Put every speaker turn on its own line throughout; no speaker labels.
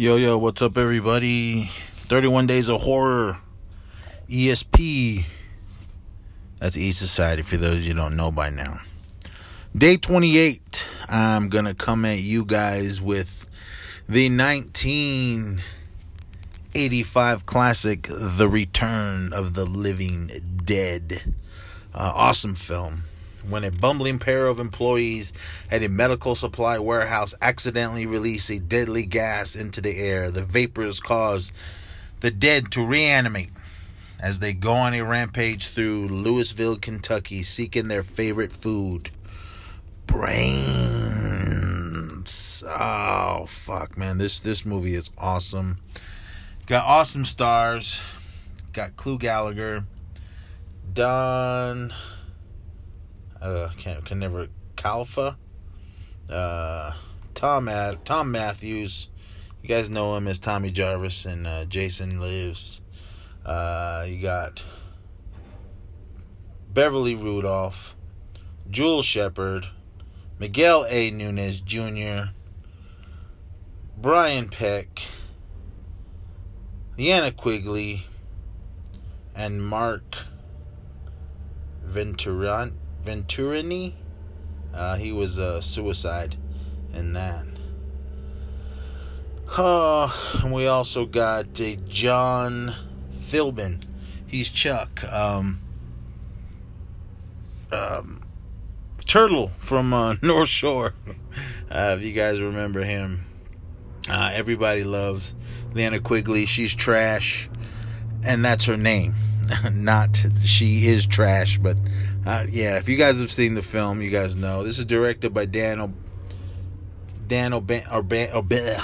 Yo, yo, what's up, everybody? 31 Days of Horror, ESP. That's E Society for those you don't know by now. Day 28, I'm gonna come at you guys with the 1985 classic, The Return of the Living Dead. Uh, awesome film when a bumbling pair of employees at a medical supply warehouse accidentally release a deadly gas into the air. The vapors cause the dead to reanimate as they go on a rampage through Louisville, Kentucky, seeking their favorite food brains. Oh fuck, man! This this movie is awesome. Got awesome stars. Got Clu Gulager. Don uh, can can never Calfa, uh, Tom Ad, Thom Mathews. You guys know him as Tommy Jarvis and uh, Jason Lives. Uh, you got Beverly Randolph, Jewel Shepard, Miguel A. Nunez Jr., Brian Peck, Linnea Quigley, and Mark Venturan Venturini. Uh, he was a suicide in that. Uh, we also got uh, John Philbin. He's Chuck. Um, um, Turtle from uh, North Shore. Uh, if you guys remember him. Uh, everybody loves Linnea Quigley. She's trash. And that's her name. Not she is trash, but uh, yeah, if you guys have seen the film, you guys know this is directed by Dan o- Dan O'Ban- O'Ban-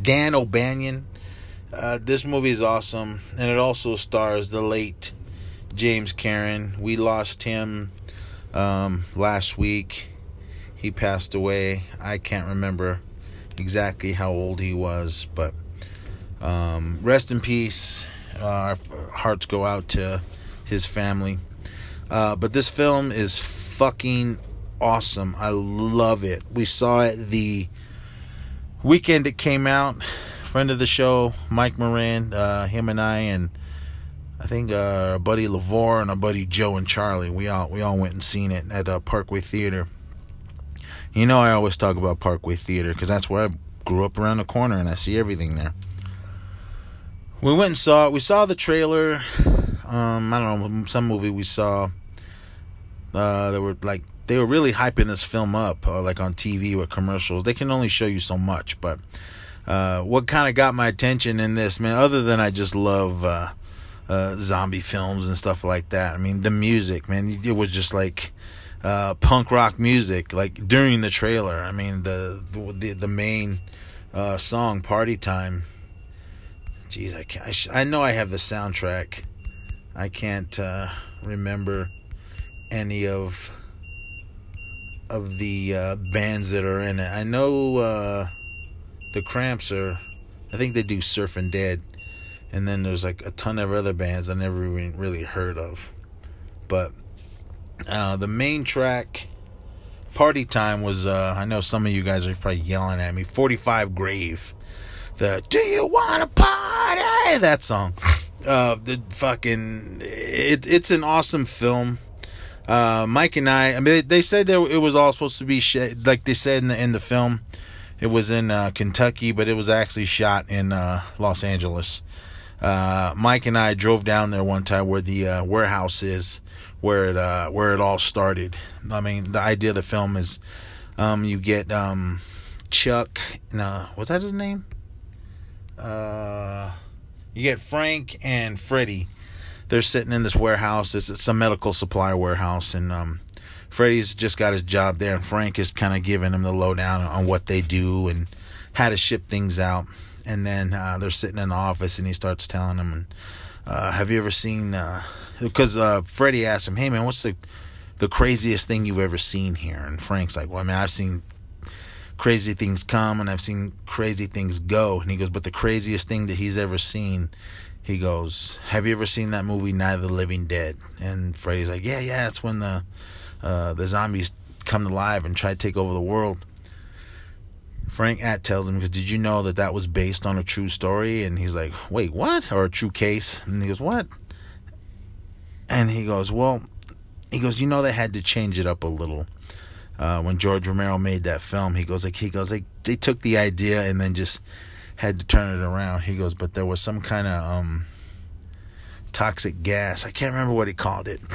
Dan O'Bannon. Uh, this movie is awesome, and it also stars the late James Karen. We lost him um, last week. He passed away. I can't remember exactly how old he was, but um, rest in peace. Uh, our hearts go out to his family. Uh, but this film is fucking awesome. I love it. We saw it the weekend it came out. Friend of the show, Mike Moran, uh, him and I, and I think uh, our buddy Lavore and our buddy Joe and Charlie. We all we all went and seen it at uh, Parkway Theater. You know, I always talk about Parkway Theater because that's where I grew up around the corner, and I see everything there. We went and saw it. We saw the trailer. Um, I don't know some movie we saw uh, they were like they were really hyping this film up, uh, like on TV with commercials. They can only show you so much, but uh, what kind of got my attention in this man, other than I just love uh, uh, zombie films and stuff like that. I mean, the music, man, it was just like uh, punk rock music, like during the trailer. I mean, the the the main uh, song, "Party Time." Jeez, I can't. I, sh- I know I have the soundtrack. I can't uh, remember any of of the uh, bands that are in it. I know uh, the Cramps are. I think they do Surfin' Dead, and then there's like a ton of other bands I never even really heard of. But uh, the main track, "Party Time," was. Uh, I know some of you guys are probably yelling at me. Forty Five Grave. The "Do you wanna party?" That song. Uh, the fucking it, it's an awesome film uh, Mike and I, I mean, they, said that it was all supposed to be sh- like they said in the in the film. It was in uh, Kentucky, but it was actually shot in uh, Los Angeles. Uh, Mike and I drove down there one time where the uh, warehouse is, where it uh, where it all started. I mean, the idea of the film is, um, you get um, Chuck. No, was that his name? Uh, you get Frank and Freddie they're sitting in this warehouse. It's, it's a medical supply warehouse, and um, Freddie's just got his job there, and Frank is kind of giving him the lowdown on what they do and how to ship things out. And then uh, they're sitting in the office, and he starts telling them, uh, "Have you ever seen?" Because uh, uh, Freddie asks him, "Hey man, what's the the craziest thing you've ever seen here?" And Frank's like, "Well, I mean, I've seen." Crazy things come and I've seen crazy things go. And he goes, but the craziest thing that he's ever seen he goes, "Have you ever seen that movie Night of the Living Dead?" And Freddy's like, "Yeah, yeah, it's when the uh, the zombies come to life and try to take over the world." Frank At tells him, because did you know that that was based on a true story? And he's like, wait, what? Or a true case? And he goes, what? And he goes, well, he goes, you know, they had to change it up a little. Uh, when George Romero made that film, he goes like he goes like they took the idea and then just had to turn it around. He goes, but there was some kind of um, toxic gas. I can't remember what he called it.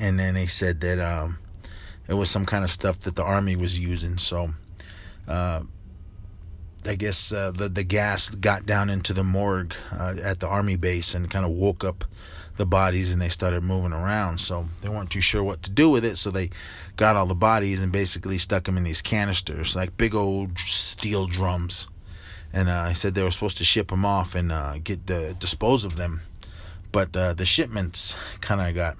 And then he said that um, it was some kind of stuff that the army was using. So uh, I guess uh, the the gas got down into the morgue uh, at the army base and kind of woke up the bodies and they started moving around. So they weren't too sure what to do with it. So they got all the bodies and basically stuck them in these canisters, like big old steel drums. And uh, I said they were supposed to ship them off and uh, get the dispose of them, but uh, the shipments kind of got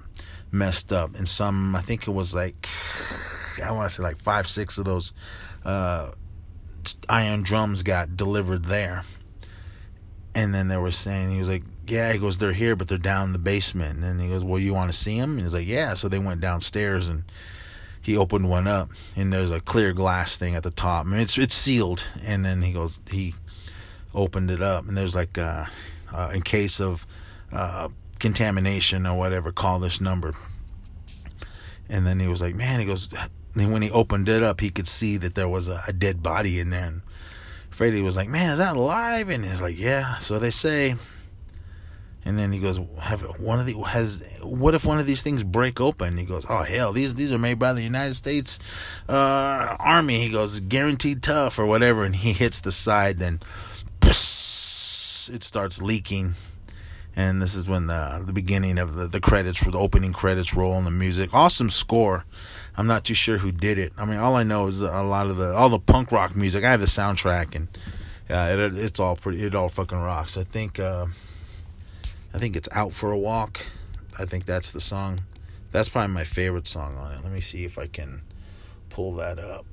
messed up. And some, I think it was like, I want to say like five, six of those uh, iron drums got delivered there. And then they were saying, he was like, yeah, he goes, they're here, but they're down in the basement. And he goes, well, you want to see them? And he's like, yeah. So they went downstairs and he opened one up, and there's a clear glass thing at the top. I mean, it's it's sealed. And then he goes, he opened it up, and there's like, uh, uh, in case of uh, contamination or whatever, call this number. And then he was like, man, he goes, and when he opened it up, he could see that there was a, a dead body in there. And Freddie was like, man, is that alive? And he's like, yeah. So they say and then he goes, "Have one of the has what if one of these things break open?" He goes, "Oh hell, these these are made by the United States uh, Army." He goes, "Guaranteed tough or whatever," and he hits the side. Then it starts leaking, and this is when the the beginning of the the credits, the opening credits roll, and the music. Awesome score. I'm not too sure who did it. I mean, all I know is a lot of the all the punk rock music. I have the soundtrack, and uh, it, it's all pretty. It all fucking rocks. I think. Uh, I think it's Out for a Walk. I think that's the song. That's probably my favorite song on it. Let me see if I can pull that up.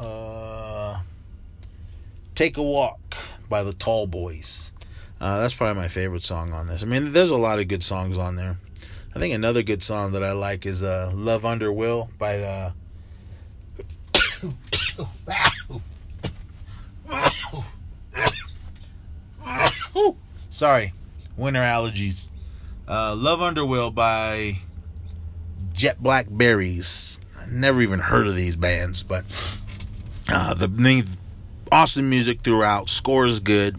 Uh, Take a Walk by the Tall Boys. Uh, that's probably my favorite song on this. I mean, there's a lot of good songs on there. I think another good song that I like is uh, Love Under Will by the. Sorry winter allergies. Uh, Love Under Will by Jet Black Berries. Never even heard of these bands, but uh, the awesome music throughout. Score is good.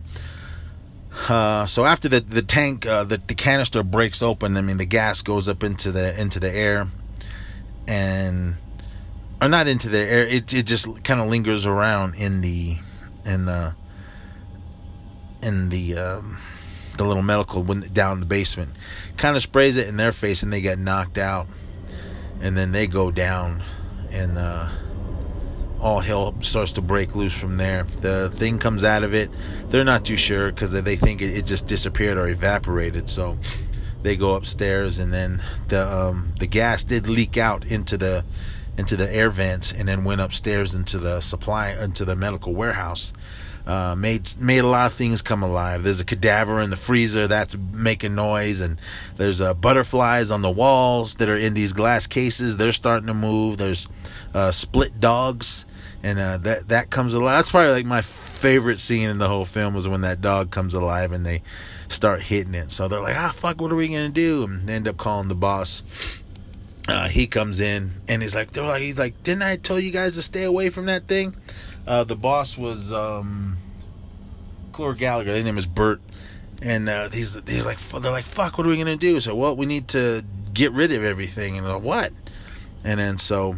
Uh, so after the the tank, uh, the the canister breaks open. I mean, the gas goes up into the into the air, and or not into the air. It it just kind of lingers around in the in the in the um, the little medical down in the basement, kind of sprays it in their face, and they get knocked out, and then they go down, and uh, all hell starts to break loose from there. The thing comes out of it. They're not too sure because they think it, it, just disappeared or evaporated. So they go upstairs, and then the um, the gas did leak out into the into the air vents, and then went upstairs into the supply into the medical warehouse uh, made made a lot of things come alive. There's a cadaver in the freezer that's making noise, and there's uh, butterflies on the walls that are in these glass cases. They're starting to move. There's uh, split dogs, and uh, that that comes alive. That's probably like my favorite scene in the whole film was when that dog comes alive and they start hitting it. So they're like, ah, fuck, what are we gonna do? And they end up calling the boss. Uh, he comes in and he's like, they're like, he's like, didn't I tell you guys to stay away from that thing? Uh, the boss was um, Clore Gallagher. His name is Burt, and uh, he's he's like they're like fuck. What are we gonna do? So well, we need to get rid of everything. And like, what? And then so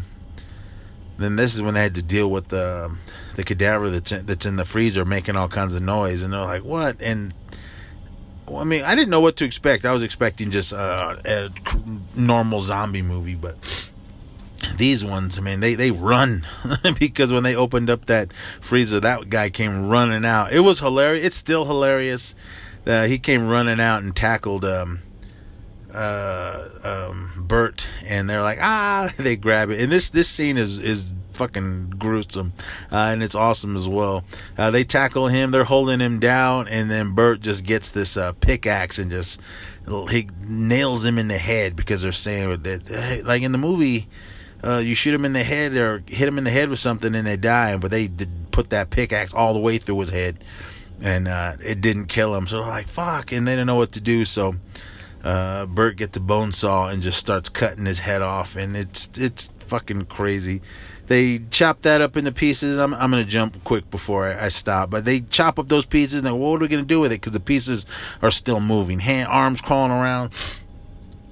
then this is when they had to deal with the the cadaver that's in, that's in the freezer making all kinds of noise, and they're like, what? And well, I mean, I didn't know what to expect. I was expecting just uh, a normal zombie movie, but these ones, I mean, they, they run because when they opened up that freezer, that guy came running out. It was hilarious. It's still hilarious. Uh, he came running out and tackled um, uh, um, Burt, and they're like, ah, they grab it. And this this scene is is fucking gruesome, uh, and it's awesome as well. Uh, they tackle him, they're holding him down, and then Burt just gets this uh, pickaxe and just he nails him in the head because they're saying that, like in the movie uh, you shoot him in the head or hit him in the head with something and they die. But they put that pickaxe all the way through his head, and uh, it didn't kill him. So like fuck, and they didn't know what to do. So uh, Burt gets a bone saw and just starts cutting his head off, and it's it's fucking crazy. They chop that up into pieces. I'm, I'm gonna jump quick before I, I stop, but they chop up those pieces. And what are we gonna do with it? Because the pieces are still moving, hand, arms crawling around.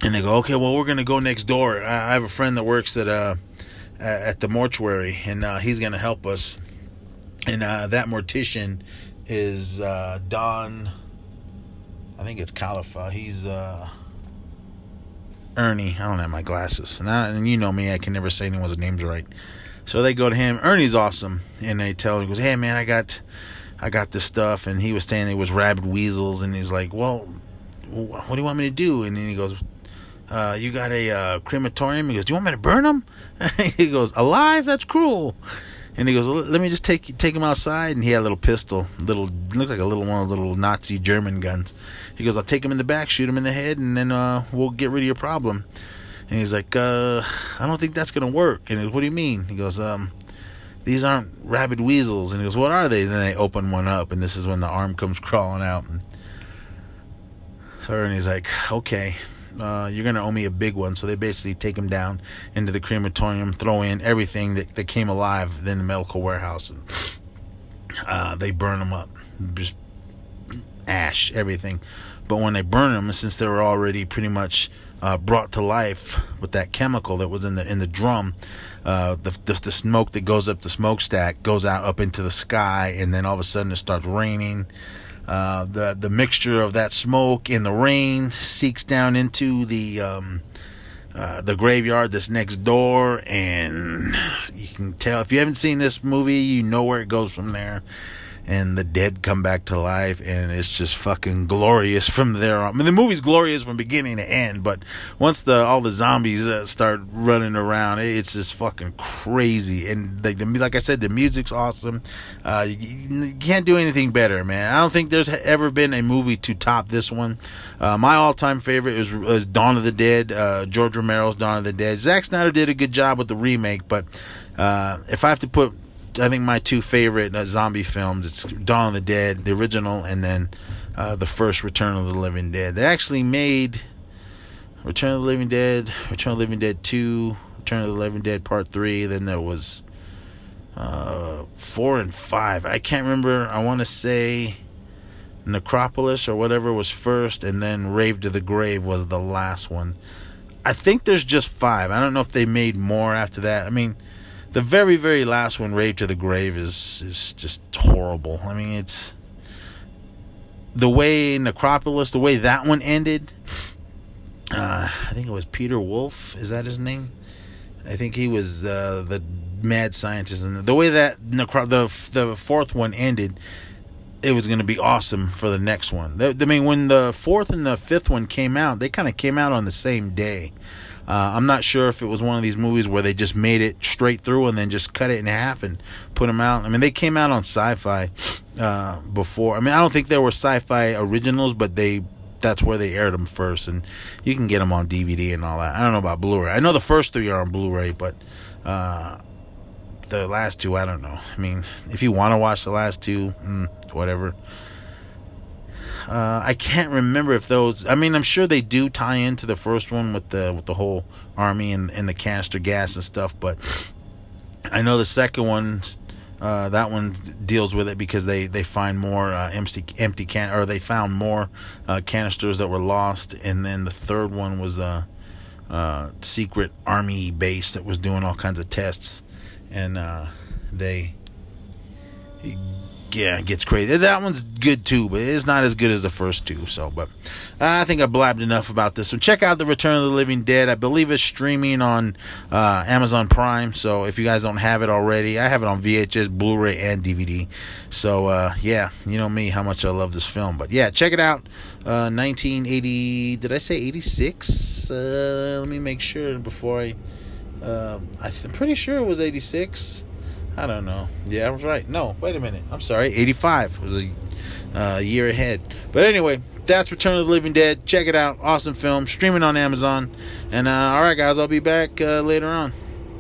And they go, okay, well, we're gonna go next door. I, I have a friend that works at uh at the mortuary, and uh, he's gonna help us. And uh, that mortician is uh, Don. I think it's Califa. He's uh, Ernie. I don't have my glasses, and, I, and you know me, I can never say anyone's names right. So they go to him. Ernie's awesome, and they tell him, he goes, "Hey man, I got, I got this stuff." And he was saying it was rabid weasels, and he's like, "Well, what do you want me to do?" And then he goes, uh, "You got a uh, crematorium?" He goes, "Do you want me to burn them?" he goes, "Alive? That's cruel." And he goes, well, "Let me just take take him outside." And he had a little pistol, little looked like a little one of those little Nazi German guns. He goes, "I'll take him in the back, shoot him in the head, and then uh, we'll get rid of your problem." And he's like, uh, "I don't think that's gonna work." And he goes, "What do you mean?" He goes, "Um, these aren't rabid weasels." And he goes, "What are they?" And then they open one up, and this is when the arm comes crawling out. And so Ernie's like, "Okay." Uh, you're gonna owe me a big one. So they basically take him down into the crematorium, throw in everything that, that came alive in the medical warehouse, and uh, they burn them up, just ash, everything. But when they burn them, since they were already pretty much uh, brought to life with that chemical that was in the in the drum, uh, the, the, the smoke that goes up the smokestack goes out up into the sky, and then all of a sudden it starts raining. Uh, the the mixture of that smoke and the rain seeks down into the um, uh, the graveyard that's next door, and you can tell if you haven't seen this movie, you know where it goes from there. And the dead come back to life, and it's just fucking glorious from there on. I mean, the movie's glorious from beginning to end, but once the all the zombies uh, start running around, it's just fucking crazy. And like, the, like I said, the music's awesome. Uh, you, you can't do anything better, man. I don't think there's ever been a movie to top this one. Uh, my all-time favorite is, is Dawn of the Dead, uh, George Romero's Dawn of the Dead. Zack Snyder did a good job with the remake, but uh, if I have to put, I think my two favorite uh, zombie films, it's Dawn of the Dead, the original, and then uh, the first Return of the Living Dead. They actually made Return of the Living Dead, Return of the Living Dead 2, Return of the Living Dead Part 3, then there was uh, 4 and 5. I can't remember. I want to say Necropolis or whatever was first, and then Rave to the Grave was the last one. I think there's just five. I don't know if they made more after that. I mean, the very, very last one, Rave to the Grave, is is just horrible. I mean, it's the way Necropolis, the way that one ended. Uh, I think it was Peter Wolf. Is that his name? I think he was uh, the mad scientist, and the way that Necro- the the fourth one ended, it was going to be awesome for the next one. I mean, when the fourth and the fifth one came out, they kind of came out on the same day. Uh, I'm not sure if it was one of these movies where they just made it straight through and then just cut it in half and put them out. I mean, they came out on Sci-Fi uh, before. I mean, I don't think there were Sci-Fi originals, but they that's where they aired them first, and you can get them on DVD and all that. I don't know about Blu-ray. I know the first three are on Blu-ray, but uh, the last two, I don't know. I mean, if you want to watch the last two, mm, whatever. Uh, I can't remember if those. I mean, I'm sure they do tie into the first one with the with the whole army and, and the canister gas and stuff, but I know the second one. Uh, that one deals with it because they, they find more uh, empty empty can or they found more uh, canisters that were lost, and then the third one was a, a secret army base that was doing all kinds of tests, and uh, they yeah, it gets crazy. That one's good too, but it's not as good as the first two. So, but I think I blabbed enough about this. So check out the Return of the Living Dead. I believe it's streaming on uh, Amazon Prime. So if you guys don't have it already, I have it on VHS, Blu-ray, and DVD. So uh, yeah, you know me, how much I love this film. But yeah, check it out. 1980. Uh, did I say 86? Uh, let me make sure before I. Uh, I'm pretty sure it was 86. I don't know. Yeah, I was right. No, wait a minute. I'm sorry. 85 was a uh, year ahead. But anyway, that's Return of the Living Dead. Check it out. Awesome film. Streaming on Amazon. And uh, all right, guys, I'll be back uh, later on.